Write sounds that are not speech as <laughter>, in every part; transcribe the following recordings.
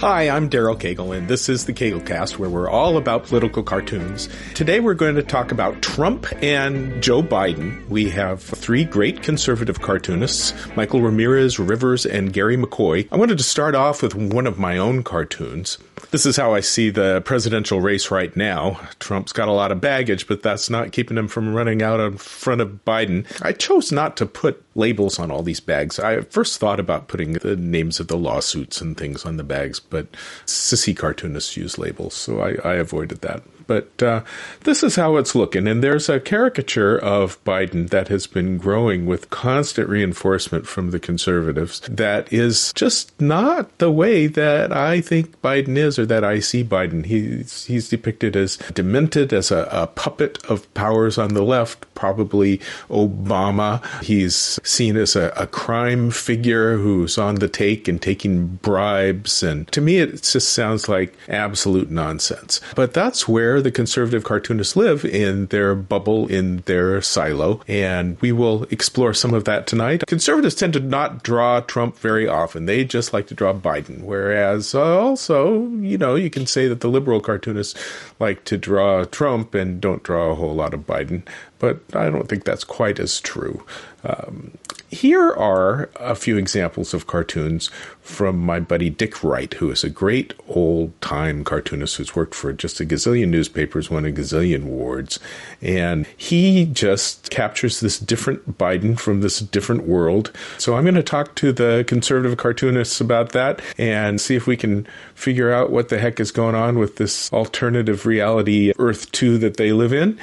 Hi, I'm Daryl Cagle, and this is the Caglecast, where we're all about political cartoons. Today we're going to talk about Trump and Joe Biden. We have three great conservative cartoonists, Michael Ramirez, Rivers, and Gary McCoy. I wanted to start off with one of my own cartoons. This is how I see the presidential race right now. Trump's got a lot of baggage, but that's not keeping him from running out in front of Biden. I chose not to put labels on all these bags. I first thought about putting the names of the lawsuits and things on the bags, but sissy cartoonists use labels, so I, I avoided that. But uh, this is how it's looking. And there's a caricature of Biden that has been growing with constant reinforcement from the conservatives that is just not the way that I think Biden is or that I see Biden. He's, he's depicted as demented, as a, a puppet of powers on the left, probably Obama. He's seen as a, a crime figure who's on the take and taking bribes. And to me, it just sounds like absolute nonsense. But that's where where the conservative cartoonists live in their bubble, in their silo. And we will explore some of that tonight. Conservatives tend to not draw Trump very often. They just like to draw Biden. Whereas uh, also, you know, you can say that the liberal cartoonists like to draw Trump and don't draw a whole lot of Biden. But I don't think that's quite as true. Um, here are a few examples of cartoons from my buddy Dick Wright, who is a great old time cartoonist who's worked for just a gazillion newspapers, won a gazillion awards. And he just captures this different Biden from this different world. So I'm going to talk to the conservative cartoonists about that and see if we can figure out what the heck is going on with this alternative reality Earth 2 that they live in.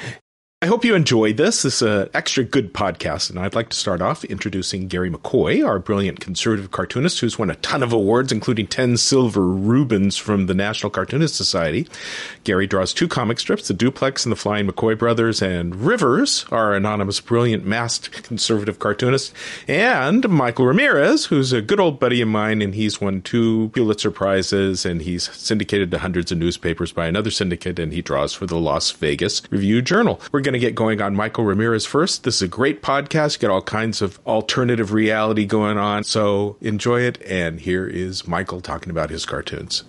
I hope you enjoyed this. This is an extra good podcast, and I'd like to start off introducing Gary McCoy, our brilliant conservative cartoonist who's won a ton of awards, including 10 silver Rubens from the National Cartoonist Society. Gary draws two comic strips, The Duplex and The Flying McCoy Brothers, and Rivers, our anonymous, brilliant, masked conservative cartoonist, and Michael Ramirez, who's a good old buddy of mine, and he's won two Pulitzer Prizes, and he's syndicated to hundreds of newspapers by another syndicate, and he draws for the Las Vegas Review Journal. We're going to get going on Michael Ramirez first. This is a great podcast. You get all kinds of alternative reality going on. So enjoy it. And here is Michael talking about his cartoons.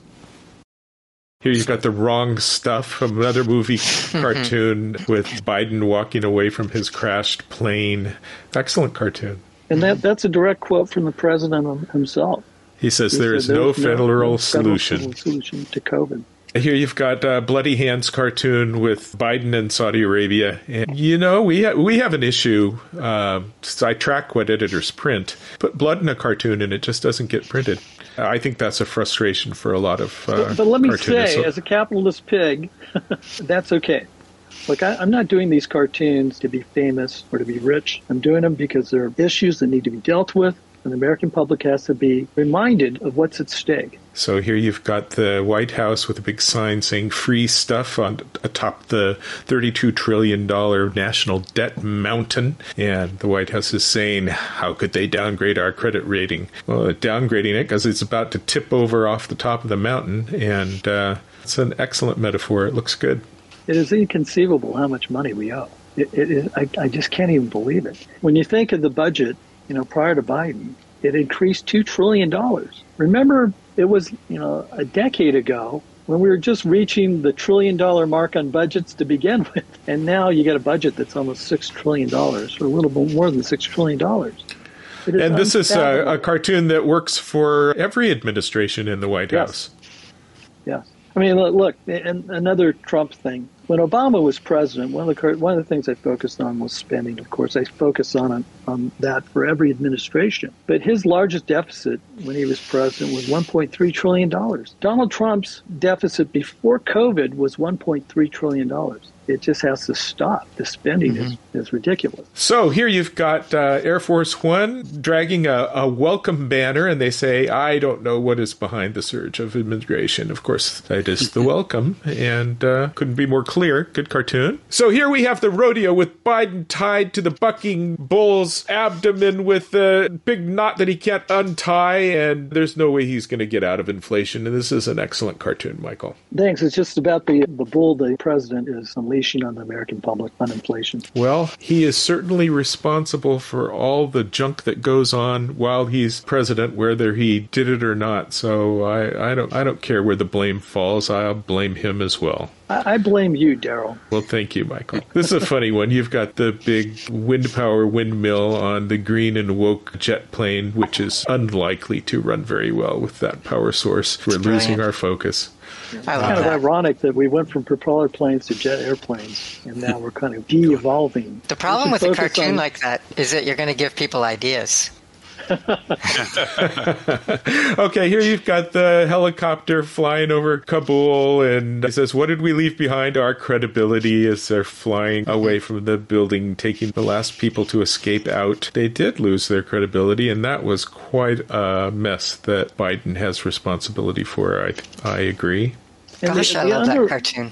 Here you've got the wrong stuff from another movie <laughs> cartoon with Biden walking away from his crashed plane. Excellent cartoon. And that that's a direct quote from the president himself. He says he there is no federal, no solution. solution to COVID. Here you've got a Bloody Hands cartoon with Biden and Saudi Arabia, and you know we ha- we have an issue. Uh, I track what editors print. Put blood in a cartoon, and it just doesn't get printed. I think that's a frustration for a lot of. Uh, but, but, let me say, as a capitalist pig, <laughs> that's okay. Look, I, I'm not doing these cartoons to be famous or to be rich. I'm doing them because there are issues that need to be dealt with and the American public has to be reminded of what's at stake. So here you've got the White House with a big sign saying free stuff on atop the $32 trillion national debt mountain. And the White House is saying, how could they downgrade our credit rating? Well, downgrading it because it's about to tip over off the top of the mountain. And uh, it's an excellent metaphor. It looks good. It is inconceivable how much money we owe. It, it is, I, I just can't even believe it. When you think of the budget, you know, prior to Biden, it increased $2 trillion. Remember it was, you know, a decade ago when we were just reaching the trillion dollar mark on budgets to begin <laughs> with. And now you get a budget that's almost $6 trillion, or a little bit more than $6 trillion. And this is uh, a, a, cartoon that works for every administration in the White yes. House. Yes. I mean, look, and another Trump thing. When Obama was president, one of the one of the things I focused on was spending. Of course, I focus on on that for every administration. But his largest deficit when he was president was 1.3 trillion dollars. Donald Trump's deficit before COVID was 1.3 trillion dollars it just has to stop. The spending mm-hmm. is, is ridiculous. So here you've got uh, Air Force One dragging a, a, welcome banner, and they say, I don't know what is behind the surge of immigration. Of course, that is the <laughs> welcome, and uh, couldn't be more clear good cartoon. So here we have the rodeo with Biden tied to the bucking bull's abdomen with a big knot that he can't untie, and there's no way he's going to get out of inflation. And this is an excellent cartoon, Michael. Thanks. It's just about the, the bull the president is unleashing on the American public on inflation. Well, he is certainly responsible for all the junk that goes on while he's president, whether he did it or not. So I, I don't I don't care where the blame falls. I'll blame him as well. I, I blame you, Daryl. Well, thank you, Michael. This is a funny one. You've got the big wind power windmill on the green and woke jet plane, which is unlikely to run very well with that power source. We're losing our focus. I It's kind of that. ironic that we went from propeller planes to jet airplanes, and now we're kind of de-evolving. The problem with a cartoon on- like that is that you're going to give people ideas. <laughs> Okay, here you've got the helicopter flying over Kabul, and it says, What did we leave behind? Our credibility as they're flying away from the building, taking the last people to escape out. They did lose their credibility, and that was quite a mess that Biden has responsibility for. I, I agree. Gosh, the- I love under- that cartoon.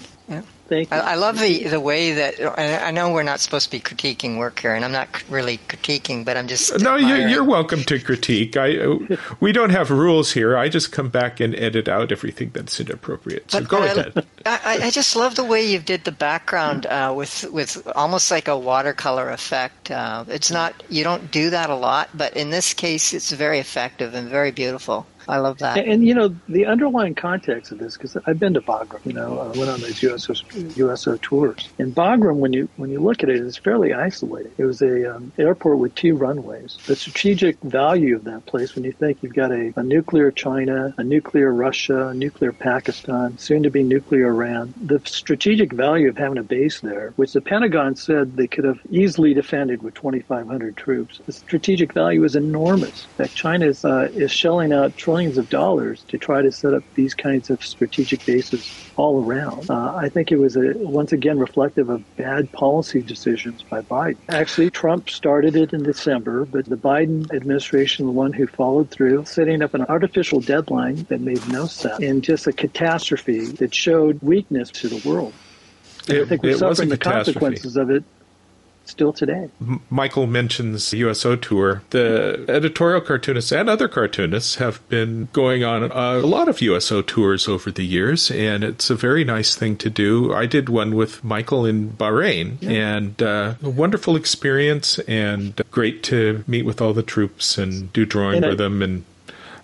Yeah. Thank you. I, I love the, the way that I I know we're not supposed to be critiquing work here, and I'm not really critiquing, but I'm just No, you're, admiring. you're welcome to critique. I uh, we don't have rules here. I just come back and edit out everything that's inappropriate. So But- go I- ahead. I, I just love the way you did the background uh, with with almost like a watercolor effect. Uh, it's not you don't do that a lot, but in this case, it's very effective and very beautiful. I love that. And, and, you know the underlying context of this, because I've been to Bagram, you know, I went on those USO, USO tours. And Bagram, when you when you look at it, it's fairly isolated. It was a um, airport with two runways. The strategic value of that place, when you think you've got a, a nuclear China, a nuclear Russia, a nuclear Pakistan, soon to be nuclear Iran, the strategic value of having a base there, which the Pentagon said they could have easily defended with 2,500 troops, the strategic value is enormous. Fact, China is, uh, is shelling out of dollars to try to set up these kinds of strategic bases all around. Uh, I think it was a, once again reflective of bad policy decisions by Biden. Actually, Trump started it in December, but the Biden administration, the one who followed through, setting up an artificial deadline that made no sense and just a catastrophe that showed weakness to the world. And I think we're it suffering the consequences of it still today. M- Michael mentions the USO tour. The editorial cartoonists and other cartoonists have been going on a, a lot of USO tours over the years, and it's a very nice thing to do. I did one with Michael in Bahrain, and uh, a wonderful experience, and great to meet with all the troops and do drawing And I- for them. And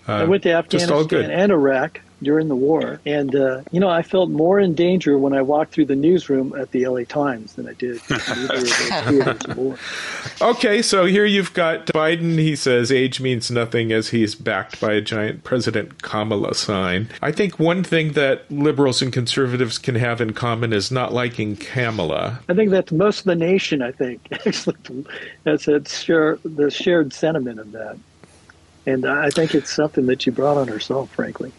uh, I went to all Afghanistan and Iraq during the war, and uh, you know I felt more in danger when I walked through the newsroom at the LA Times than I did <laughs> in either of those theaters of war. Okay, so here you've got Biden. He says age means nothing as he's backed by a giant President Kamala sign. I think one thing that liberals and conservatives can have in common is not liking Kamala. I think that's most of the nation. I think <laughs> actually that's a share the shared sentiment of that, and I think it's something that she brought on herself, frankly.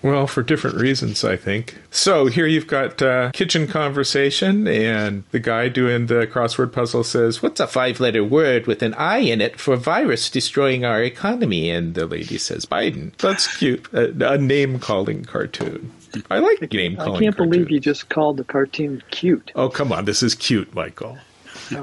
Well, for different reasons, I think. So here you've got uh, kitchen conversation, and the guy doing the crossword puzzle says, "What's a five-letter word with an I in it for virus destroying our economy?" And the lady says, "Biden." That's cute. A, a name-calling cartoon. I like name-calling. I can't believe you just called the cartoon cute. Oh, come on. This is cute, Michael.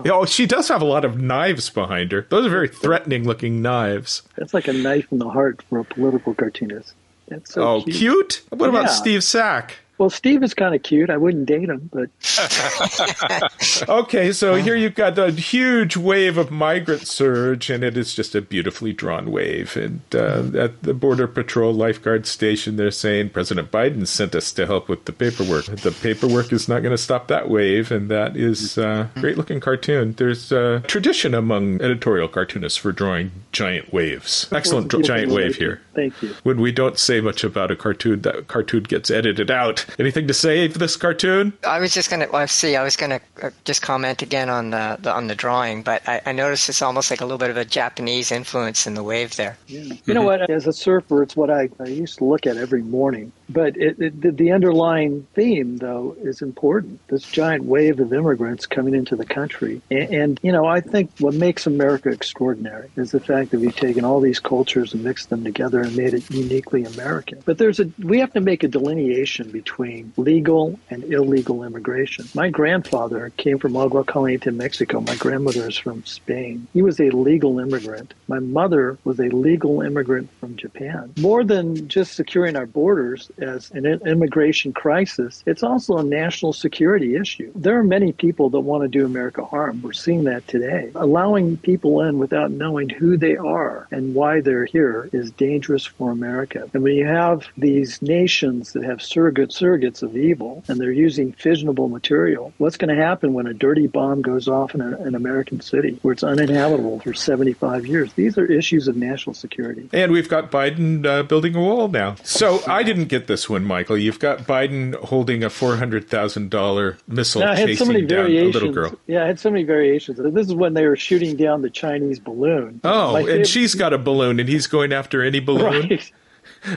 Oh, she does have a lot of knives behind her. Those are very threatening looking knives. That's like a knife in the heart for a political cartoonist. That's so oh, cute. cute? What about Yeah. Steve Sack? Well, Steve is kind of cute. I wouldn't date him, but <laughs> Okay, so here you've got the huge wave of migrant surge, and it is just a beautifully drawn wave. And uh, at the Border Patrol lifeguard station, they're saying President Biden sent us to help with the paperwork. The paperwork is not going to stop that wave, and that is uh, a great looking cartoon. There's a tradition among editorial cartoonists for drawing giant waves. Excellent giant wave here. Thank you. When we don't say much about a cartoon, that cartoon gets edited out. Anything to say for this cartoon? I was just gonna well, see. I was gonna uh, just comment again on the, the on the drawing, but I, I noticed it's almost like a little bit of a Japanese influence in the wave there. You know what? As a surfer, it's what I, I used to look at every morning. But it, it, the, underlying theme, though, is important. This giant wave of immigrants coming into the country. And, and, you know, I think what makes America extraordinary is the fact that we've taken all these cultures and mixed them together and made it uniquely American. But there's a we have to make a delineation between between legal and illegal immigration. My grandfather came from Agua Caliente, Mexico. My grandmother is from Spain. He was a legal immigrant. My mother was a legal immigrant from Japan. More than just securing our borders as an immigration crisis, it's also a national security issue. There are many people that want to do America harm. We're seeing that today. Allowing people in without knowing who they are and why they're here is dangerous for America. And when you have these nations that have surrogate surrogates of evil and they're using fissionable material, what's going to happen when a dirty bomb goes off in a, an American city where it's uninhabitable for 75 years? These are issues of national security. And we've got Biden uh, building a wall now. So I didn't get this one, Michael. You've got Biden holding a $400,000 missile yeah, chasing so down a little girl. Yeah, I had so many variations. This is when they were shooting down the Chinese balloon. Oh, and she's got a balloon, and he's going after any balloon. Right.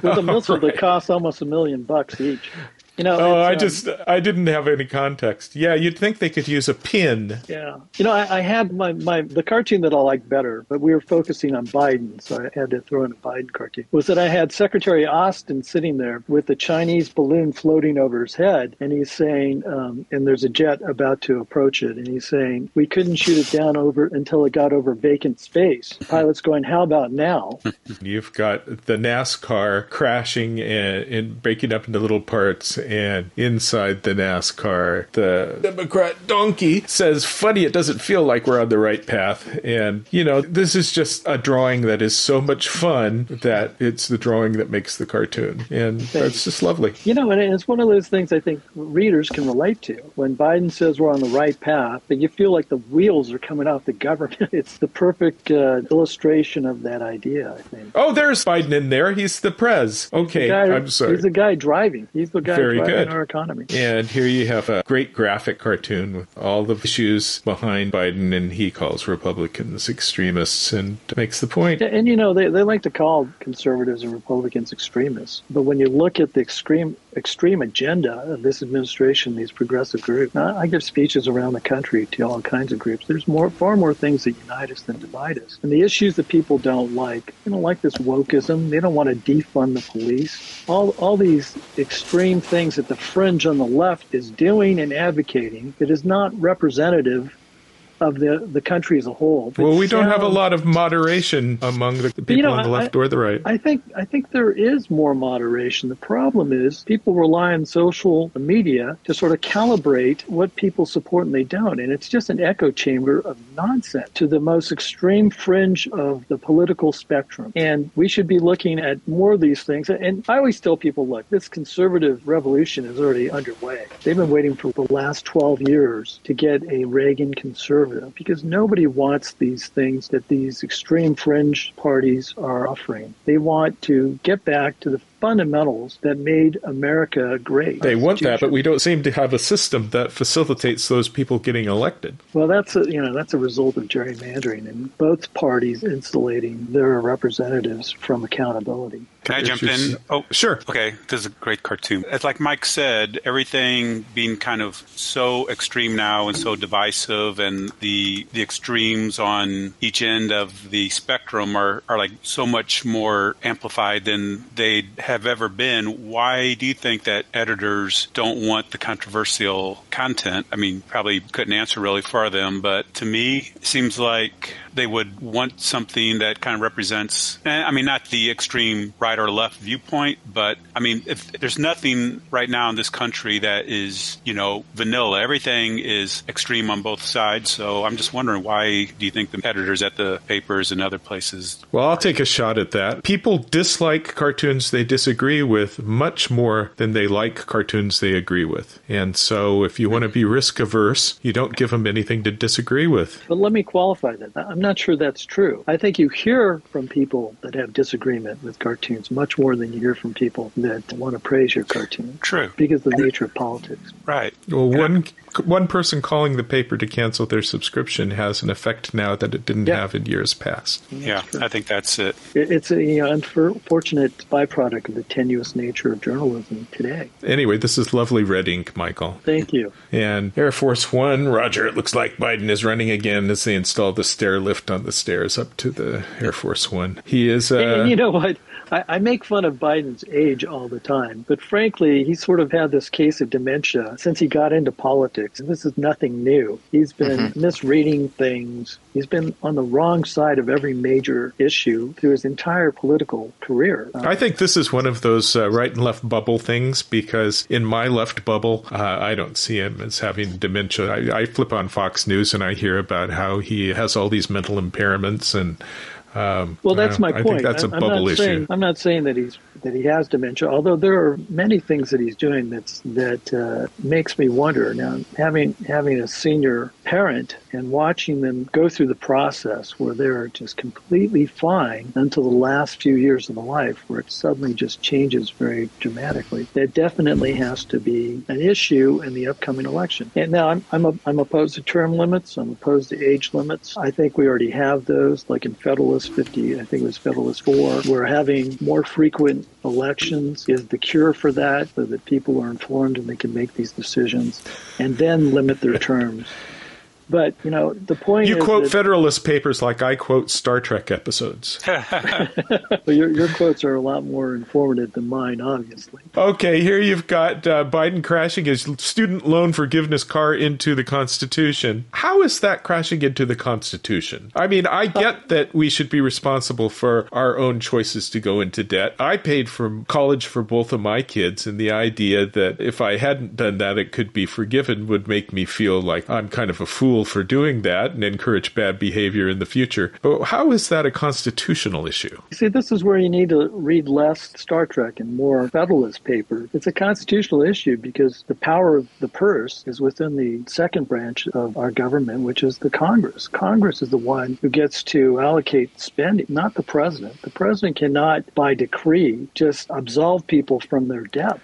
With a <laughs> missile right. that costs almost a million bucks each. You know, oh, I um, just I didn't have any context. Yeah, you'd think they could use a pin. Yeah, you know, I, I, had my, my the cartoon that I like better, but we were focusing on Biden, so I had to throw in a Biden cartoon. Was that I had Secretary Austin sitting there with the Chinese balloon floating over his head, and he's saying, um, and there's a jet about to approach it, and he's saying, we couldn't shoot it down over until it got over vacant space. Pilot's going, how about now? <laughs> You've got the NASCAR crashing and, and breaking up into little parts and inside the NASCAR, the Democrat donkey says, Funny, it doesn't feel like we're on the right path. And, you know, this is just a drawing that is so much fun that it's the drawing that makes the cartoon. And it's just lovely. You know, and it's one of those things I think readers can relate to. When Biden says we're on the right path, but you feel like the wheels are coming off the government. <laughs> It's the perfect uh, illustration of that idea, I think. Oh, there's Biden in there. He's the prez. Okay, guy, I'm sorry. He's the guy driving. He's the guy Very driving good. our economy. And here you have a great graphic cartoon with all the issues behind Biden, and he calls Republicans extremists and makes the point. And, you know, they, they like to call conservatives and Republicans extremists. But when you look at the extreme extreme agenda of this administration, these progressive groups, I, I give speeches around the country to all kinds of groups. There's more, far more things that unite us than divide us. And the issues that people don't like, they don't like this wokeism. They don't want to defund the police. All, all these extreme things that the fringe on the left is doing and advocating that is not representative of the, the country as a whole. Well, we don't have a lot of moderation among the people you know, on the left I, or the right. I think I think there is more moderation. The problem is people rely on social media to sort of calibrate what people support and they don't, and it's just an echo chamber of nonsense to the most extreme fringe of the political spectrum. And we should be looking at more of these things. And I always tell people, look, this conservative revolution is already underway. They've been waiting for the last 12 years to get a Reagan conservative conservative because nobody wants these things that these extreme fringe parties are offering. They want to get back to the fundamentals that made America great. They want that, but we don't seem to have a system that facilitates those people getting elected. Well, that's a, you know that's a result of gerrymandering and both parties insulating their representatives from accountability. Can I jump in? Oh, sure. Okay, this is a great cartoon. It's like Mike said, everything being kind of so extreme now and so divisive, and the the extremes on each end of the spectrum are, are like so much more amplified than they have ever been, why do you think that editors don't want the controversial content? I mean, probably couldn't answer really for them, but to me, it seems like they would want something that kind of represents, eh, I mean, not the extreme right or left viewpoint, but I mean, if there's nothing right now in this country that is, you know, vanilla, everything is extreme on both sides. So I'm just wondering why do you think the editors at the papers and other places? Well, I'll take a shot at that. People dislike cartoons they disagree with much more than they like cartoons they agree with. And so if you want to be risk averse, you don't give them anything to disagree with. But let me qualify that. I'm not not sure that's true. I think you hear from people that have disagreement with cartoons much more than you hear from people that want to praise your cartoon. True. Because of the nature of politics. Right. Well, one one person calling the paper to cancel their subscription has an effect now that it didn't yeah. have in years past. Yeah, I think that's it. It's an you know, unfortunate byproduct of the tenuous nature of journalism today. Anyway, this is lovely red ink, Michael. Thank you. And Air Force One, Roger, it looks like Biden is running again as they install the stair lift on the stairs up to the Air Force One. He is. Uh, and, and you know what? I, I, make fun of Biden's age all the time, but frankly, he sort of had this case of dementia since he got into politics. And this is nothing new. He's been mm-hmm. misreading things. He's been on the wrong side of every major issue through his entire political career. I think this is one of those uh, right and left bubble things because in my left bubble, uh, I don't see him as having dementia. I, I flip on Fox News and I hear about how he has all these mental impairments and um, well, that's my I point. that's a bubble I'm issue. Saying, I'm not saying that he's that he has dementia, although there are many things that he's doing that's that uh, makes me wonder. Now, having having a senior parent and watching them go through the process where they're just completely fine until the last few years of the life, where it suddenly just changes very dramatically. That definitely has to be an issue in the upcoming election. And now, I'm I'm, a, I'm opposed to term limits. I'm opposed to age limits. I think we already have those, like in Federalist 50. I think it was Federalist 4. We're having more frequent elections is the cure for that, so that people are informed and they can make these decisions, and then limit their terms. But you know, the point. You quote that, Federalist Papers like I quote Star Trek episodes. <laughs> <laughs> well, your, your quotes are a lot more informative than mine, obviously. Okay, here you've got uh, Biden crashing his student loan forgiveness car into the Constitution. How is that crashing into the Constitution? I mean, I get uh, that we should be responsible for our own choices to go into debt. I paid for college for both of my kids, and the idea that if I hadn't done that, it could be forgiven would make me feel like I'm kind of a fool for doing that and encourage bad behavior in the future. But how is that a constitutional issue? See, this is where you need to read less Star Trek and more Federalist paper. It's a constitutional issue because the power of the purse is within the second branch of our government, which is the Congress. Congress is the one who gets to allocate spending, not the president. The president cannot, by decree, just absolve people from their debt.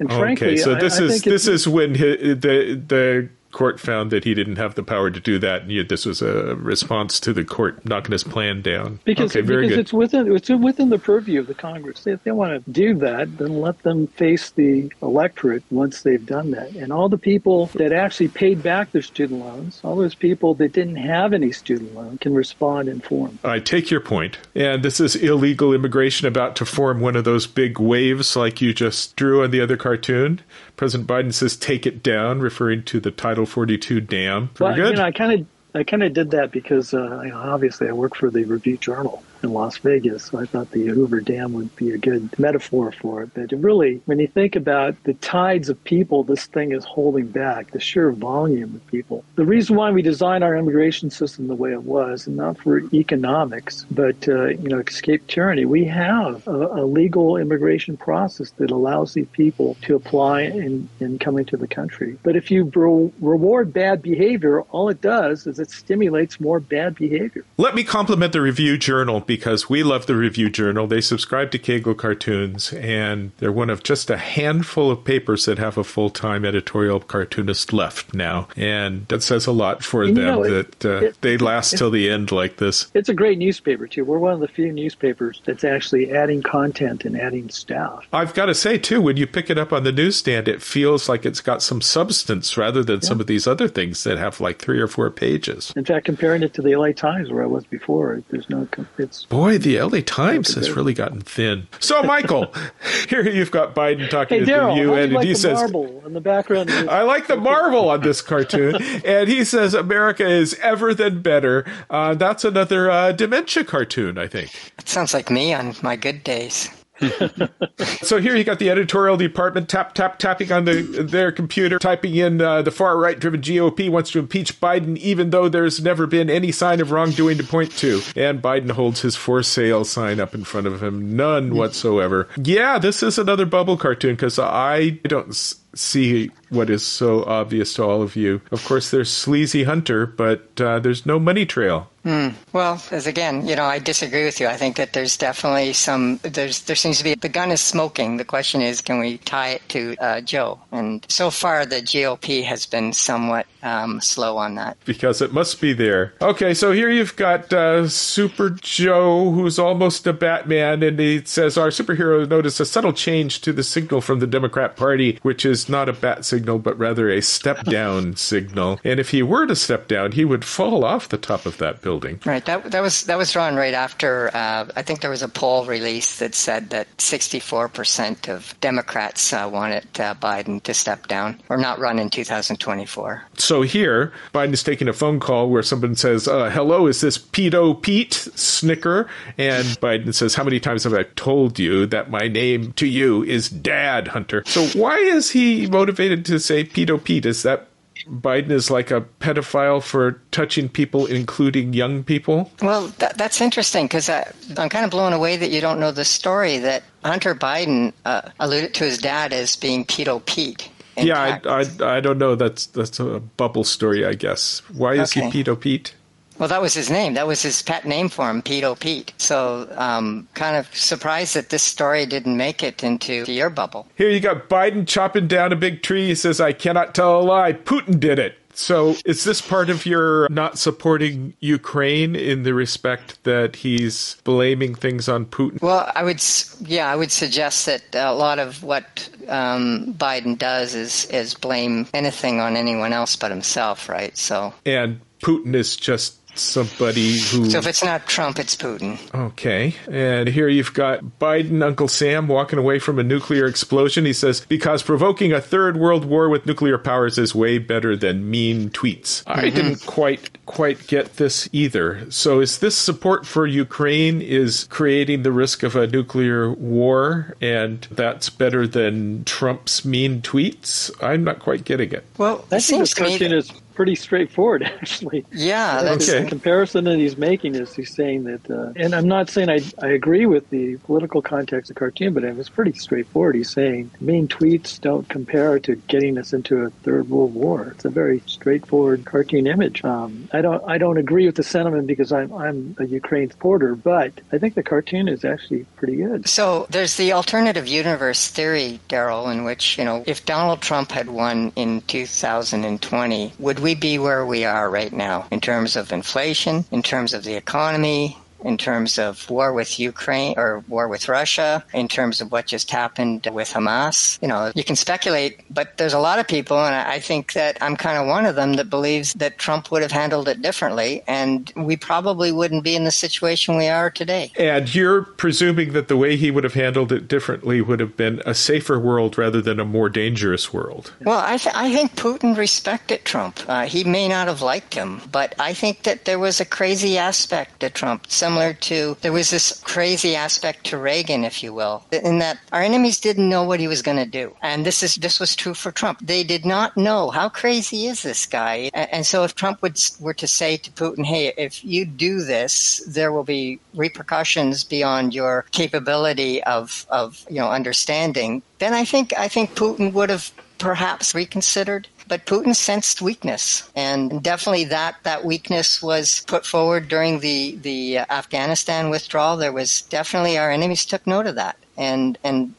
And frankly, okay, so this I, I is this is when the the court found that he didn't have the power to do that, and yet this was a response to the court knocking his plan down. Because, okay, very because good. it's within it's within the purview of the Congress. If they want to do that, then let them face the electorate once they've done that. And all the people that actually paid back their student loans, all those people that didn't have any student loan, can respond in form. I take your point, and this is illegal immigration about to form one of those big waves like you just drew on the other cartoon. President Biden says, "Take it down," referring to the Title 42 dam. Very well, good. You know, I kind of I kind of did that because uh, you know, obviously I work for the Review Journal, in Las Vegas. So I thought the Hoover Dam would be a good metaphor for it. But really, when you think about the tides of people this thing is holding back, the sheer volume of people, the reason why we designed our immigration system the way it was, and not for economics, but uh, you know, escape tyranny, we have a, a, legal immigration process that allows these people to apply and, in coming to the country. But if you re- reward bad behavior, all it does is it stimulates more bad behavior. Let me compliment the Review Journal because we love the Review Journal. They subscribe to Cagle Cartoons, and they're one of just a handful of papers that have a full time editorial cartoonist left now. And that says a lot for and them you know, that uh, it, they last it, till the end like this. It's a great newspaper, too. We're one of the few newspapers that's actually adding content and adding staff. I've got to say, too, when you pick it up on the newsstand, it feels like it's got some substance rather than yeah. some of these other things that have like three or four pages. In fact, comparing it to the LA Times where I was before, there's no, it's Boy, the LA Times has really gotten thin. So, Michael, <laughs> here you've got Biden talking hey, to Daryl, you, and like he says, "Marble in the background." I like the marble on this cartoon, <laughs> and he says America is ever than better. Uh, that's another uh, dementia cartoon, I think. It sounds like me on my good days. <laughs> so here you got the editorial department tap tap tapping on the their computer, typing in uh, the far right driven GOP wants to impeach Biden, even though there's never been any sign of wrongdoing to point to. And Biden holds his for sale sign up in front of him, none whatsoever. Yeah, this is another bubble cartoon because I don't see what is so obvious to all of you. Of course, there's Sleazy Hunter, but uh, there's no money trail. Mm. Well, as again, you know, I disagree with you. I think that there's definitely some. There's there seems to be the gun is smoking. The question is, can we tie it to uh, Joe? And so far, the GOP has been somewhat um, slow on that because it must be there. Okay, so here you've got uh, Super Joe, who's almost a Batman, and he says our superhero noticed a subtle change to the signal from the Democrat Party, which is is not a bat signal, but rather a step <laughs> down signal. And if he were to step down, he would fall off the top of that building. Right. That that was that was drawn right after. Uh, I think there was a poll release that said that 64 percent of Democrats uh, wanted uh, Biden to step down or not run in 2024. So here, Biden is taking a phone call where someone says, uh, "Hello, is this Pedo Pete?" Snicker, and Biden says, "How many times have I told you that my name to you is Dad Hunter?" So why is he motivated to say Pedo Pete? Is that Biden is like a pedophile for touching people, including young people? Well, that, that's interesting because I'm kind of blown away that you don't know the story that Hunter Biden uh, alluded to his dad as being Pedo Pete. Yeah, I, I, I, don't know. That's that's a bubble story, I guess. Why is okay. he Pedo Pete? Well, that was his name. That was his pet name for him, Pedo Pete. So, um, kind of surprised that this story didn't make it into your bubble. Here you got Biden chopping down a big tree. He says, I cannot tell a lie. Putin did it. So, is this part of your not supporting Ukraine in the respect that he's blaming things on Putin? Well, I would, yeah, I would suggest that a lot of what um, Biden does is is blame anything on anyone else but himself, right? So, and Putin is just somebody who. So if it's not Trump, it's Putin. Okay. And here you've got Biden, Uncle Sam, walking away from a nuclear explosion. He says, because provoking a third world war with nuclear powers is way better than mean tweets. Mm-hmm. I didn't quite quite get this either. So is this support for Ukraine is creating the risk of a nuclear war and that's better than Trump's mean tweets? I'm not quite getting it. Well, that seems to me is pretty straightforward, <laughs> actually. Yeah, that's okay. the comparison that he's making is he's saying that, uh, and I'm not saying I, I agree with the political context of cartoon, but it was pretty straightforward. He's saying mean tweets don't compare to getting us into a third world war. It's a very straightforward cartoon image. Um, I don't I don't agree with the sentiment because I'm I'm a Ukraine supporter, but I think the cartoon is actually pretty good. So there's the alternative universe theory, Daryl, in which you know if Donald Trump had won in 2020, would we be where we are right now in terms of inflation, in terms of the economy, in terms of war with Ukraine or war with Russia, in terms of what just happened with Hamas. You know, you can speculate, but there's a lot of people, and I think that I'm kind of one of them that believes that Trump would have handled it differently, and we probably wouldn't be in the situation we are today. And you're presuming that the way he would have handled it differently would have been a safer world rather than a more dangerous world. Well, I, th- I think Putin respected Trump. Uh, he may not have liked him, but I think that there was a crazy aspect to Trump. Some similar to there was this crazy aspect to Reagan, if you will, in that our enemies didn't know what he was going to do, and this is this was true for Trump. They did not know how crazy is this guy, and so if Trump would were to say to Putin, "Hey, if you do this, there will be repercussions beyond your capability of of you know understanding," then I think I think Putin would have perhaps reconsidered but Putin sensed weakness, and definitely that that weakness was put forward during the the Afghanistan withdrawal. There was definitely our enemies took note of that, and and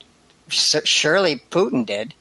surely Putin did.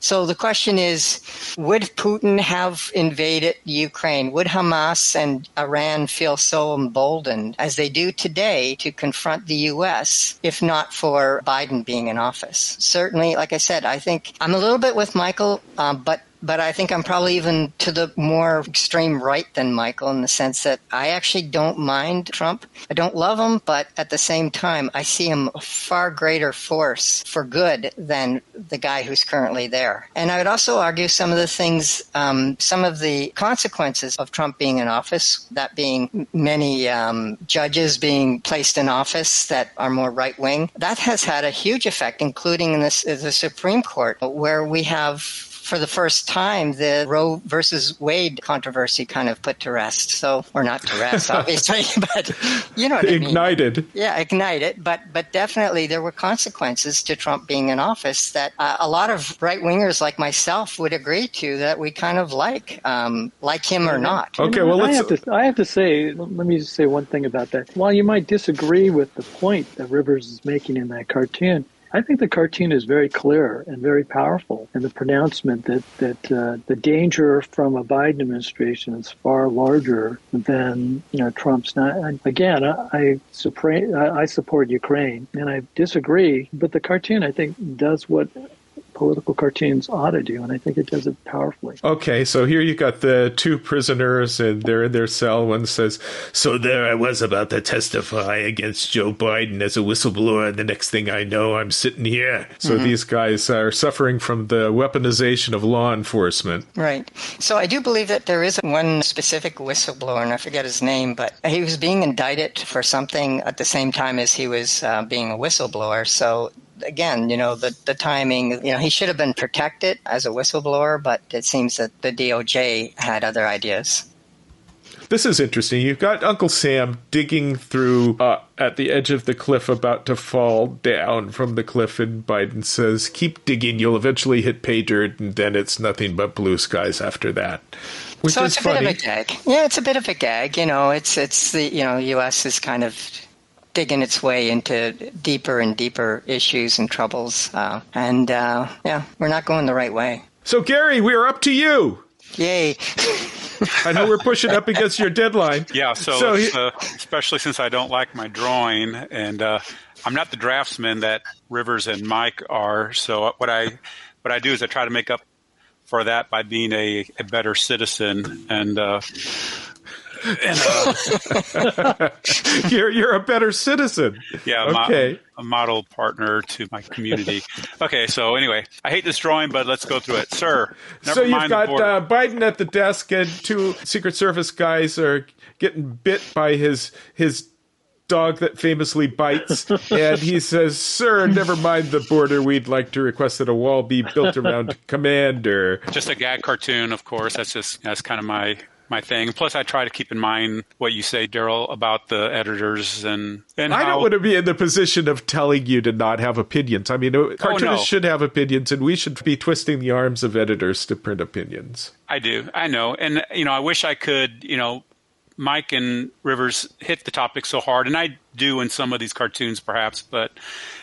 So the question is, would Putin have invaded Ukraine? Would Hamas and Iran feel so emboldened as they do today to confront the U.S. if not for Biden being in office? Certainly, like I said, I think I'm a little bit with Michael, um, but but I think I'm probably even to the more extreme right than Michael in the sense that I actually don't mind Trump. I don't love him, but at the same time, I see him a far greater force for good than the guy who's currently there. And I would also argue some of the things, um, some of the consequences of Trump being in office, that being many um, judges being placed in office that are more right wing, that has had a huge effect, including in this, the Supreme Court, where we have for the first time, the Roe versus Wade controversy kind of put to rest. So, or not to rest, <laughs> obviously, <laughs> but you know what ignited. I mean. Yeah, ignited. But but definitely there were consequences to Trump being in office that uh, a lot of right wingers like myself would agree to that we kind of like, um, like him or not. Okay, well, let's. I have, to, I have to say, let me just say one thing about that. While you might disagree with the point that Rivers is making in that cartoon, I think the cartoon is very clear and very powerful in the pronouncement that that uh, the danger from a Biden administration is far larger than you know Trump's. Not again, I, I support Ukraine and I disagree, but the cartoon I think does what political cartoons ought to do, and I think it does it powerfully. Okay, so here you got the two prisoners, and they're in their cell. One says, "So there I was about to testify against Joe Biden as a whistleblower, and the next thing I know, I'm sitting here." So mm-hmm. these guys are suffering from the weaponization of law enforcement. Right. So I do believe that there is one specific whistleblower, and I forget his name, but he was being indicted for something at the same time as he was uh, being a whistleblower. So again, you know, the, the timing, you know, he should have been protected as a whistleblower, but it seems that the DOJ had other ideas. This is interesting. You've got Uncle Sam digging through uh, at the edge of the cliff, about to fall down from the cliff, and Biden says, Keep digging, you'll eventually hit pay dirt, and then it's nothing but blue skies after that. Which so it's a funny. bit of a gag. Yeah, it's a bit of a gag. You know, it's it's the you know U.S. is kind of digging its way into deeper and deeper issues and troubles. Uh, and uh, yeah, we're not going the right way. So, Gary, we are up to you. Yay. <laughs> I know we're pushing up against your deadline. Yeah, so, so he- uh, especially since I don't like my drawing, and uh, I'm not the draftsman that Rivers and Mike are. So what I what I do is I try to make up for that by being a, a better citizen and uh, and, uh, <laughs> you're you're a better citizen. Yeah. Okay. Mo- a model partner to my community. okay. So anyway, I hate this drawing, but let's go through it, sir. so you've got uh, Biden at the desk, and two Secret Service guys are getting bit by his his dog that famously bites. <laughs> and he says, Sir, never mind the border. We'd like to request that a wall be built around Commander. Just a gag cartoon, of course. That's just, that's kind of my my thing. Plus, I try to keep in mind what you say, Daryl, about the editors and and I how... don't want to be in the position of telling you to not have opinions. I mean, uh, oh, cartoonists oh, no. should have opinions, and we should be twisting the arms of editors to print opinions. I do, I know, and you know, I wish I could, you know. Mike and Rivers hit the topic so hard, and I do in some of these cartoons, perhaps. But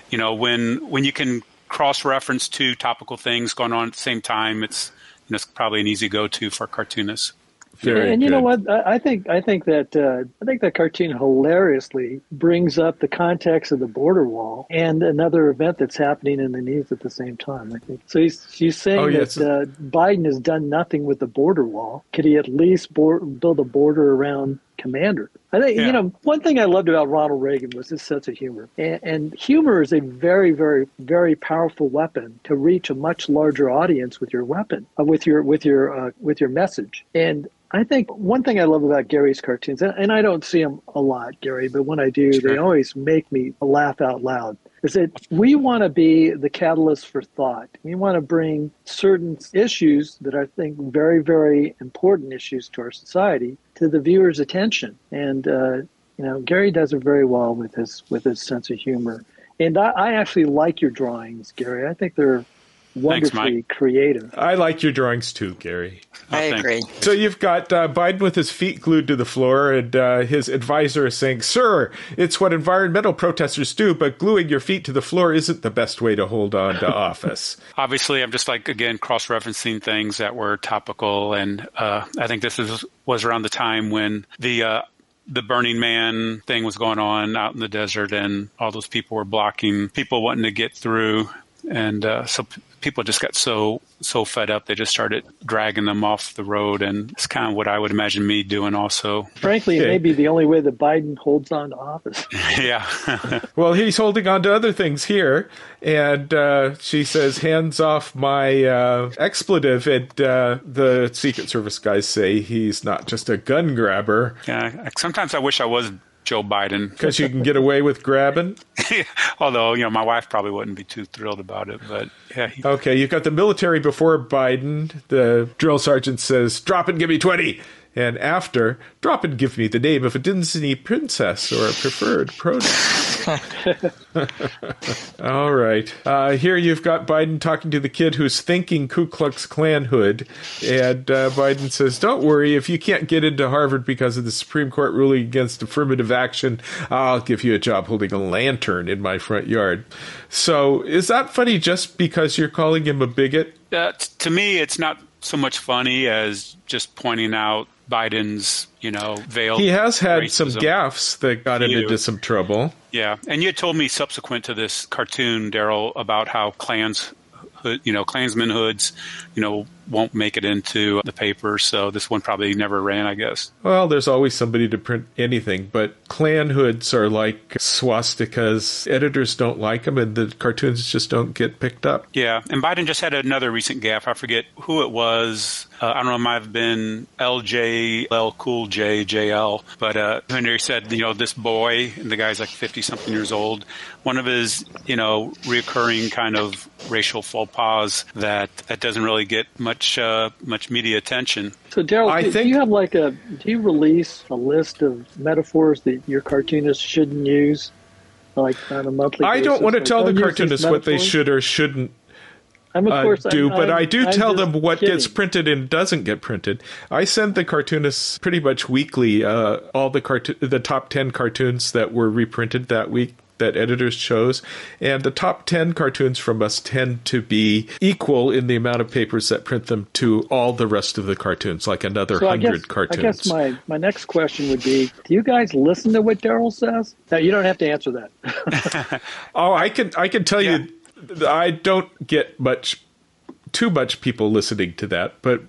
you know, when when you can cross reference two topical things going on at the same time, it's you know, it's probably an easy go to for cartoonists. Very and you good. know what? I think I think that uh, I think that cartoon hilariously brings up the context of the border wall and another event that's happening in the news at the same time. I think so. He's he's saying oh, yes. that uh, Biden has done nothing with the border wall. Could he at least build a border around Commander? I think yeah. you know one thing I loved about Ronald Reagan was his sense of humor, and, and, humor is a very, very, very powerful weapon to reach a much larger audience with your weapon, uh, with your with your uh, with your message. And I think one thing I love about Gary's cartoons, and I don't see them a lot, Gary, but when I do, sure. they always make me laugh out loud. Is that we want to be the catalyst for thought. We want to bring certain issues that I think very, very important issues to our society to the viewer's attention. And uh, you know, Gary does it very well with his with his sense of humor. And I, I actually like your drawings, Gary. I think they're wonderfully Thanks, creative. I like your drawings too, Gary. I oh, agree. So you've got uh, Biden with his feet glued to the floor, and uh, his advisor is saying, "Sir, it's what environmental protesters do, but gluing your feet to the floor isn't the best way to hold on to <laughs> office." Obviously, I'm just like again cross-referencing things that were topical, and uh, I think this is, was around the time when the uh, the Burning Man thing was going on out in the desert, and all those people were blocking people wanting to get through and uh, so people just got so so fed up they just started dragging them off the road and it's kind of what i would imagine me doing also. Frankly it may be the only way that biden holds on to office. <laughs> Yeah. <laughs> Well he's holding on to other things here and uh, she says hands off my uh, expletive. And uh, the secret service guys say he's not just a gun grabber. Yeah sometimes i wish i was Joe Biden because you can get away with grabbing. <laughs> Although you know, my wife probably wouldn't be too thrilled about it, but yeah. He, okay, you've got the military before Biden. The drill sergeant says, "Drop and give me 20 and after, drop and give me the name of a Disney princess or a preferred pronoun. <laughs> All right. Uh, here you've got Biden talking to the kid who's thinking Ku Klux Klan hood. And uh, Biden says, Don't worry, if you can't get into Harvard because of the Supreme Court ruling against affirmative action, I'll give you a job holding a lantern in my front yard. So is that funny just because you're calling him a bigot? Uh, t- to me, it's not so much funny as just pointing out Biden's, you know, veil. He has had racism. some gaffes that got him into some trouble. Yeah, and you told me subsequent to this cartoon, Daryl, about how clans, you know, Klansman hoods, you know, won't make it into the paper. So this one probably never ran, I guess. Well, there's always somebody to print anything, but Klan hoods are like swastikas. Editors don't like them, and the cartoons just don't get picked up. Yeah, and Biden just had another recent gaffe. I forget who it was. Uh, I don't know. It might have been LJL Cool J JL, but uh, Henry said, you know, this boy, and the guy's like fifty something years old. One of his, you know, reoccurring kind of racial faux pas that that doesn't really get much uh, much media attention. So, Daryl, I do, think- do you have like a do you release a list of metaphors that your cartoonists shouldn't use, like on a monthly? I don't want to Like, tell the don't use these cartoonists what they should or shouldn't I'm of uh, course do, I'm, but I'm, I do I'm tell them what gets printed and doesn't get printed. I send the cartoonists pretty much weekly uh, all the carto- the top ten cartoons that were reprinted that week that editors chose, and the top ten cartoons from us tend to be equal in the amount of papers that print them to all the rest of the cartoons, like another So hundred cartoons. I guess my, my next question would be: Do you guys listen to what Daryl says? Now you don't have to answer that. <laughs> Oh, I can I can tell you, I don't get much too much people listening to that, but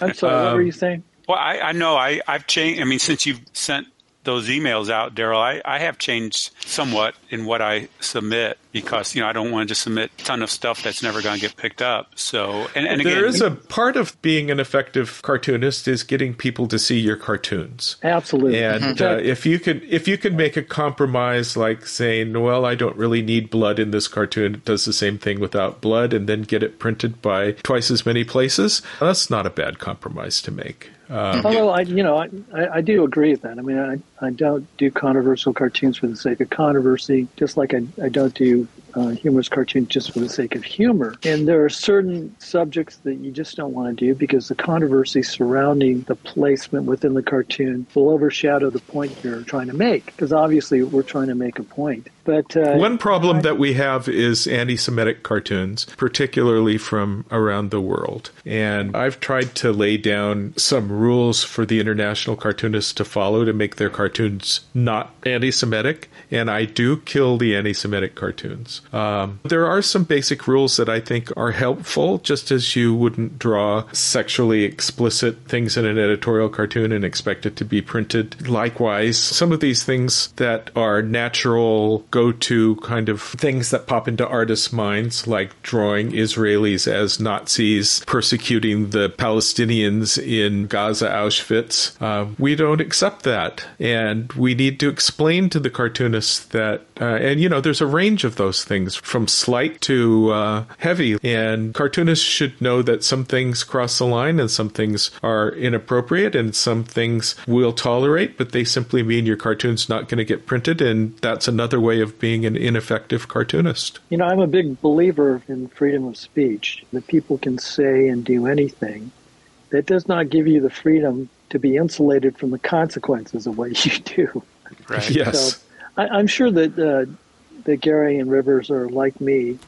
I'm sorry. what Um, were you saying? Well, I, I know I, I've changed. I mean, since you've sent those emails out, Daryl, I, I have changed somewhat in what I submit because you know I don't want to just submit a ton of stuff that's never going to get picked up. So, and, and again, there is a part of being an effective cartoonist is getting people to see your cartoons. Absolutely. And In uh, if you could, if you could make a compromise, like saying, "Well, I don't really need blood in this cartoon; it does the same thing without blood," and then get it printed by twice as many places, that's not a bad compromise to make. Um, Although I, you know, I, I, I do agree with that. I mean, I, I don't do controversial cartoons for the sake of controversy, just like I, I don't do uh, humorous cartoons just for the sake of humor. And there are certain subjects that you just don't want to do because the controversy surrounding the placement within the cartoon will overshadow the point you're trying to make. Because obviously, we're trying to make a point. But uh, One problem that we have is anti Semitic cartoons, particularly from around the world. And I've tried to lay down some rules for the international cartoonists to follow to make their cartoons not anti Semitic. And I do kill the anti Semitic cartoons. Um, there are some basic rules that I think are helpful, just as you wouldn't draw sexually explicit things in an editorial cartoon and expect it to be printed. Likewise, some of these things that are natural go to kind of things that pop into artists' minds, like drawing Israelis as Nazis persecuting the Palestinians in Gaza, Auschwitz. Uh, we don't accept that. And we need to explain to the cartoonists that, uh, and you know, there's a range of those things from slight to uh, heavy. And cartoonists should know that some things cross the line and some things are inappropriate and some things we'll tolerate, but they simply mean your cartoon's not going to get printed. And that's another way of being an ineffective cartoonist. You know, I'm a big believer in freedom of speech, that people can say and do anything. That does not give you the freedom to be insulated from the consequences of what <laughs> you do. right. Yes. So I, I'm sure that uh, that Gary and Rivers are like me.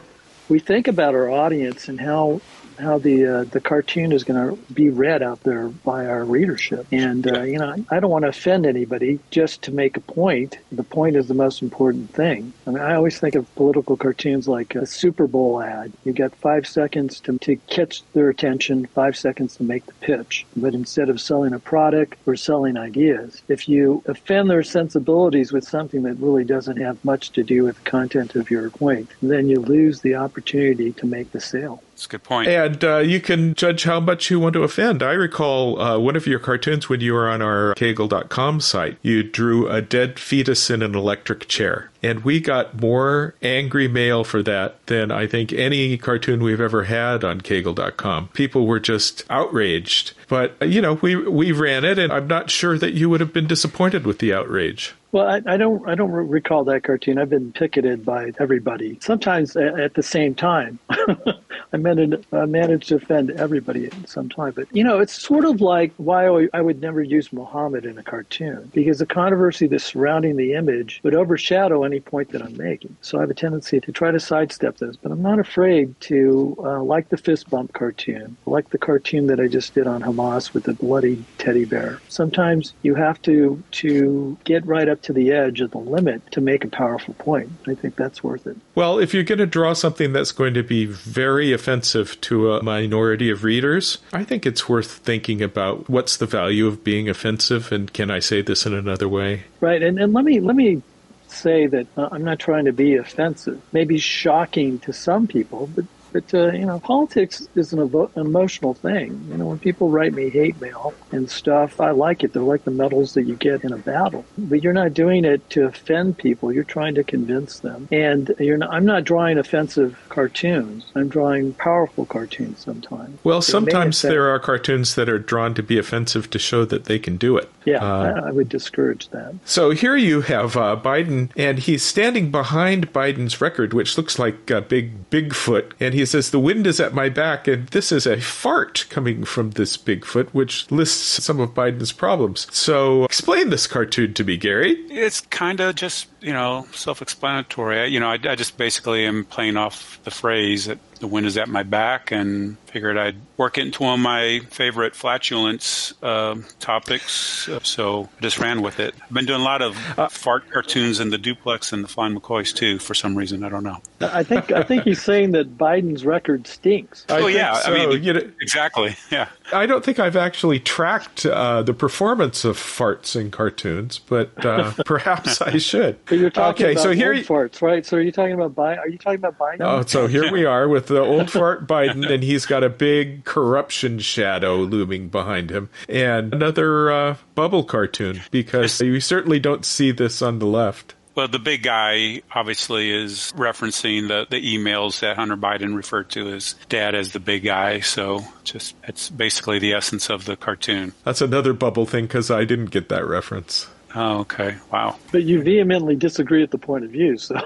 We think about our audience and how how the uh, the cartoon is going to be read out there by our readership. And uh, you know, I don't want to offend anybody just to make a point. The point is the most important thing. I mean, I always think of political cartoons like a Super Bowl ad. You got five seconds to to catch their attention, five seconds to make the pitch. But instead of selling a product, we're selling ideas. If you offend their sensibilities with something that really doesn't have much to do with the content of your point, then you lose the opportunity to make the sale. That's a good point. And uh, you can judge how much you want to offend. I recall uh, one of your cartoons when you were on our Cagle.com site. You drew a dead fetus in an electric chair. And we got more angry mail for that than I think any cartoon we've ever had on Cagle.com. People were just outraged. But, uh, you know, we, we ran it, and I'm not sure that you would have been disappointed with the outrage. Well, I, I don't. I don't re- recall that cartoon. I've been picketed by everybody. Sometimes a- at the same time. <laughs> I managed, I managed to offend everybody at some time. But, you know, it's sort of like why I would never use Muhammad in a cartoon, because the controversy that's surrounding the image would overshadow any point that I'm making. So I have a tendency to try to sidestep those. But I'm not afraid to, uh, like the fist bump cartoon, like the cartoon that I just did on Hamas with the bloody teddy bear. Sometimes you have to, to get right up to the edge of the limit to make a powerful point. I think that's worth it. Well, if you're going to draw something that's going to be very offensive to a minority of readers, I think it's worth thinking about what's the value of being offensive and can I say this in another way? Right. And, and let me let me say that uh, I'm not trying to be offensive. Maybe shocking to some people, but but uh, you know, politics is an, evo- an, emotional thing. You know, when people write me hate mail and stuff, I like it. They're like the medals that you get in a battle. But you're not doing it to offend people. You're trying to convince them. And you're not, I'm not drawing offensive cartoons. I'm drawing powerful cartoons sometimes. Well, sometimes there are cartoons that are drawn to be offensive to show that they can do it. Yeah, uh, I would discourage that. So here you have uh, Biden, and he's standing behind Biden's record, which looks like a big Bigfoot, and he says, The wind is at my back, and this is a fart coming from this Bigfoot, which lists some of Biden's problems. So explain this cartoon to me, Gary. It's kind of just, you know, self explanatory. You know, I, I just basically am playing off the phrase that the wind is at my back and figured I'd work it into one of my favorite flatulence uh, topics. So I just ran with it. I've been doing a lot of uh, fart cartoons in the duplex and the flying McCoys too for some reason. I don't know. I think I think he's saying that Biden's record stinks. oh yeah, so. I mean you know, exactly. Yeah. I don't think I've actually tracked uh, the performance of farts in cartoons, but uh, <laughs> perhaps I should. But you're talking okay, about so here old farts, right? So are you talking about Biden? Are you talking about Biden? Oh, so here we are with the old <laughs> fart Biden, and he's got a big corruption shadow looming behind him, and another uh, bubble cartoon because you certainly don't see this on the left. Well, the big guy obviously is referencing the, the emails that Hunter Biden referred to his dad as the big guy. So just it's basically the essence of the cartoon. That's another bubble thing because I didn't get that reference. Oh, okay. Wow. But you vehemently disagree at the point of view, so.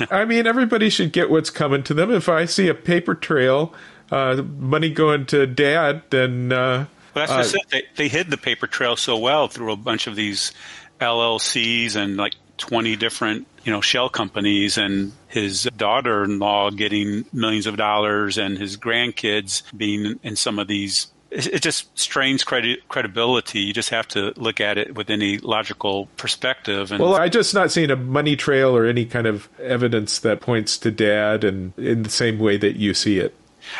<laughs> I mean, everybody should get what's coming to them. If I see a paper trail, uh, money going to dad, then. Uh, well, that's just uh, it. They, they hid the paper trail so well through a bunch of these LLCs and like 20 different, you know, shell companies and his daughter-in-law getting millions of dollars and his grandkids being in some of these it just strains credi- credibility. You just have to look at it with any logical perspective. And well, I just not seen a money trail or any kind of evidence that points to dad, and in the same way that you see it.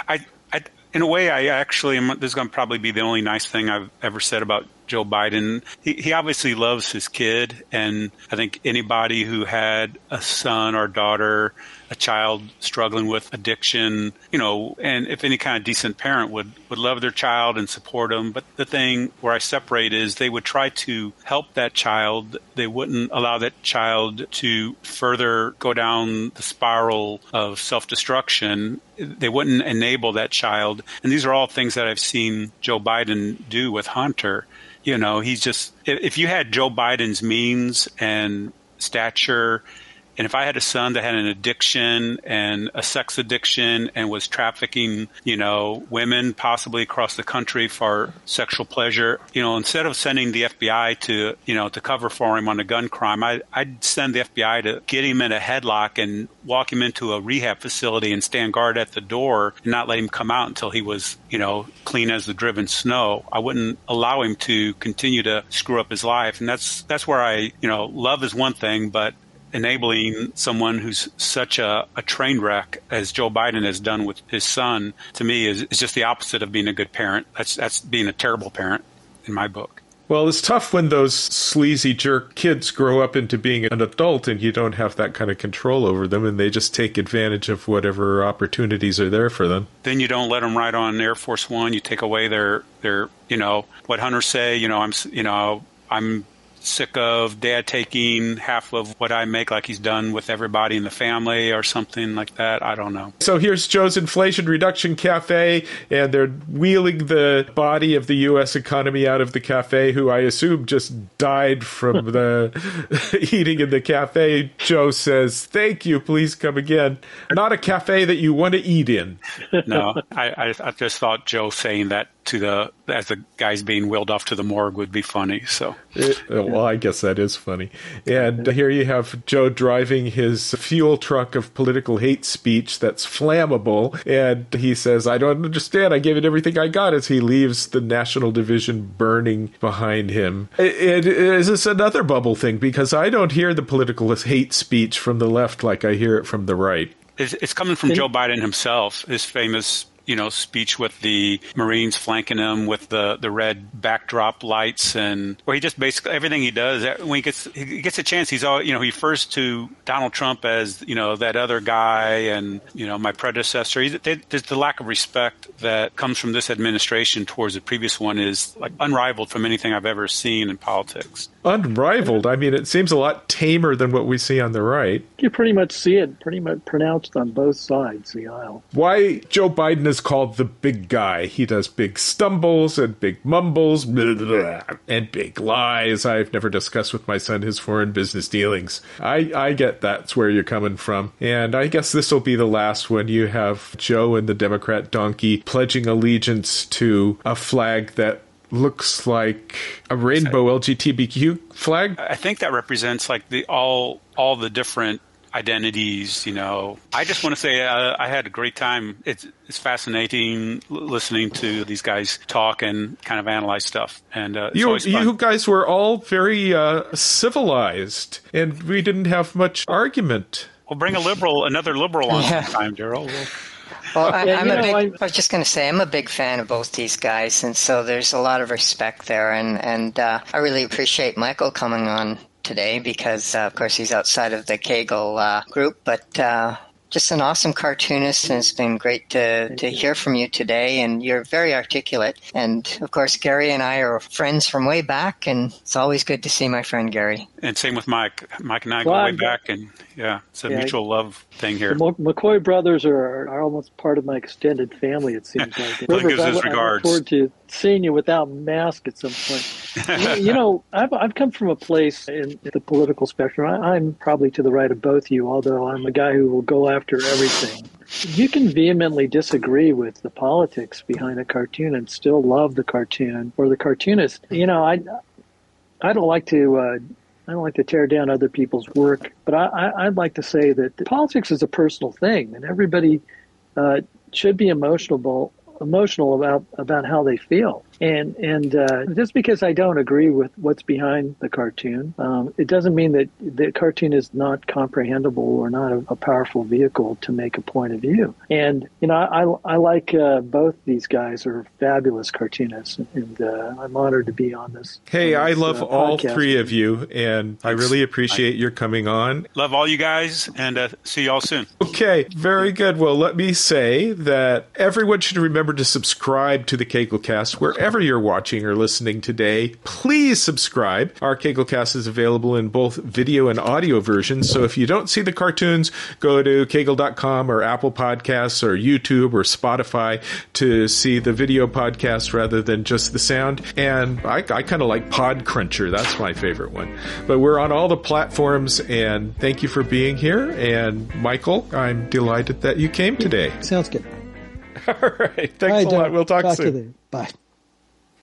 I, I in a way, I actually am. This is going to probably be the only nice thing I've ever said about Joe Biden. He, he obviously loves his kid, and I think anybody who had a son or daughter a child struggling with addiction, you know, and if any kind of decent parent would, would love their child and support them. But the thing where I separate is they would try to help that child. They wouldn't allow that child to further go down the spiral of self destruction. They wouldn't enable that child. And these are all things that I've seen Joe Biden do with Hunter. You know, he's just, if you had Joe Biden's means and stature and if I had a son that had an addiction and a sex addiction and was trafficking, you know, women possibly across the country for sexual pleasure, you know, instead of sending the FBI to, you know, to cover for him on a gun crime, I, I'd send the FBI to get him in a headlock and walk him into a rehab facility and stand guard at the door and not let him come out until he was, you know, clean as the driven snow. I wouldn't allow him to continue to screw up his life. And that's, that's where I, you know, love is one thing, but enabling someone who's such a, a, train wreck as Joe Biden has done with his son to me is, is just the opposite of being a good parent. That's that's being a terrible parent in my book. Well, it's tough when those sleazy jerk kids grow up into being an adult and you don't have that kind of control over them and they just take advantage of whatever opportunities are there for them. Then you don't let them ride on Air Force 1, you take away their their, you know, what hunters say, you know, I'm you know, I'm sick of dad taking half of what I make, like he's done with everybody in the family or something like that. I don't know. So here's Joe's Inflation Reduction Cafe, and they're wheeling the body of the U.S. economy out of the cafe, who I assume just died from the <laughs> eating in the cafe. Joe says, Thank you, please come again. Not a cafe that you want to eat in. No, I, I, I just thought Joe saying that to the as the guys being wheeled off to the morgue would be funny. So, it, oh, well, I guess that is funny. And here you have Joe driving his fuel truck of political hate speech that's flammable, and he says, "I don't understand. I gave it everything I got." As he leaves the national division burning behind him, it, it is this another bubble thing because I don't hear the political hate speech from the left like I hear it from the right. It's, it's coming from Joe Biden himself. His famous you know, speech with the Marines flanking him with the, the red backdrop lights and where he just basically everything he does when he gets he gets a chance he's all you know he refers to Donald Trump as you know that other guy and you know my predecessor. He, they, there's the lack of respect that comes from this administration towards the previous one is like unrivaled from anything I've ever seen in politics. Unrivaled. I mean, it seems a lot tamer than what we see on the right. You pretty much see it pretty much pronounced on both sides the aisle. Why Joe Biden is called the big guy. He does big stumbles and big mumbles blah, blah, blah, and big lies. I've never discussed with my son his foreign business dealings. I, I get that's where you're coming from. And I guess this will be the last one. You have Joe and the Democrat donkey pledging allegiance to a flag that looks like a rainbow LGBTQ flag. I think that represents like the all all the different identities. You know, I just want to say uh, I had a great time. It's it's fascinating listening to these guys talk and kind of analyze stuff. And uh, you you guys were all very uh, civilized, and we didn't have much argument. We'll bring a liberal, another liberal on <laughs> yeah. time, Daryl. We'll- well, I, am a big, I was just going to say I'm a big fan of both these guys, and so there's a lot of respect there, and and uh, I really appreciate Michael coming on today because, uh, of course, he's outside of the Cagle uh, group, but uh, just an awesome cartoonist, and it's been great to, to hear from you today. And you're very articulate. And of course, Gary and I are friends from way back, and it's always good to see my friend Gary. And same with Mike. Mike and I go way back, and yeah, it's a yeah, mutual love thing here. The McCoy brothers are, are almost part of my extended family. It seems <laughs> like. Rivers, gives his I, regards. I look forward to seeing you without mask at some point. <laughs> you, you, know, I've I've come from a place in the political spectrum. I, I'm probably to the right of both you, although I'm a guy who will go after everything. You can vehemently disagree with the politics behind a cartoon and still love the cartoon or the cartoonist. You know, I I don't like to. Uh, I don't like to tear down other people's work, but I, would like to say that politics is a personal thing, and everybody uh, should be emotional emotional about about how they feel. And and uh, just because I don't agree with what's behind the cartoon, um, it doesn't mean that the cartoon is not comprehensible or not a, a, powerful vehicle to make a point of view. And you know, I I like uh, both these guys are fabulous cartoonists, and uh, I'm honored to be on this. Hey, on this, I love uh, all three of you, and I really appreciate your coming on. Love all you guys, and uh, see y'all soon. Okay, very good. Well, let me say that everyone should remember to subscribe to the Cast wherever wherever you're watching or listening today, please subscribe. Our Caglecast is available in both video and audio versions. So if you don't see the cartoons, go to cagle.com or Apple Podcasts or YouTube or Spotify to see the video podcast rather than just the sound. And I, I kind of like Podcruncher. That's my favorite one. But we're on all the platforms and thank you for being here. And Michael, I'm delighted that you came today. Sounds good. <laughs> All right. Thanks a lot. We'll talk, talk soon. Bye.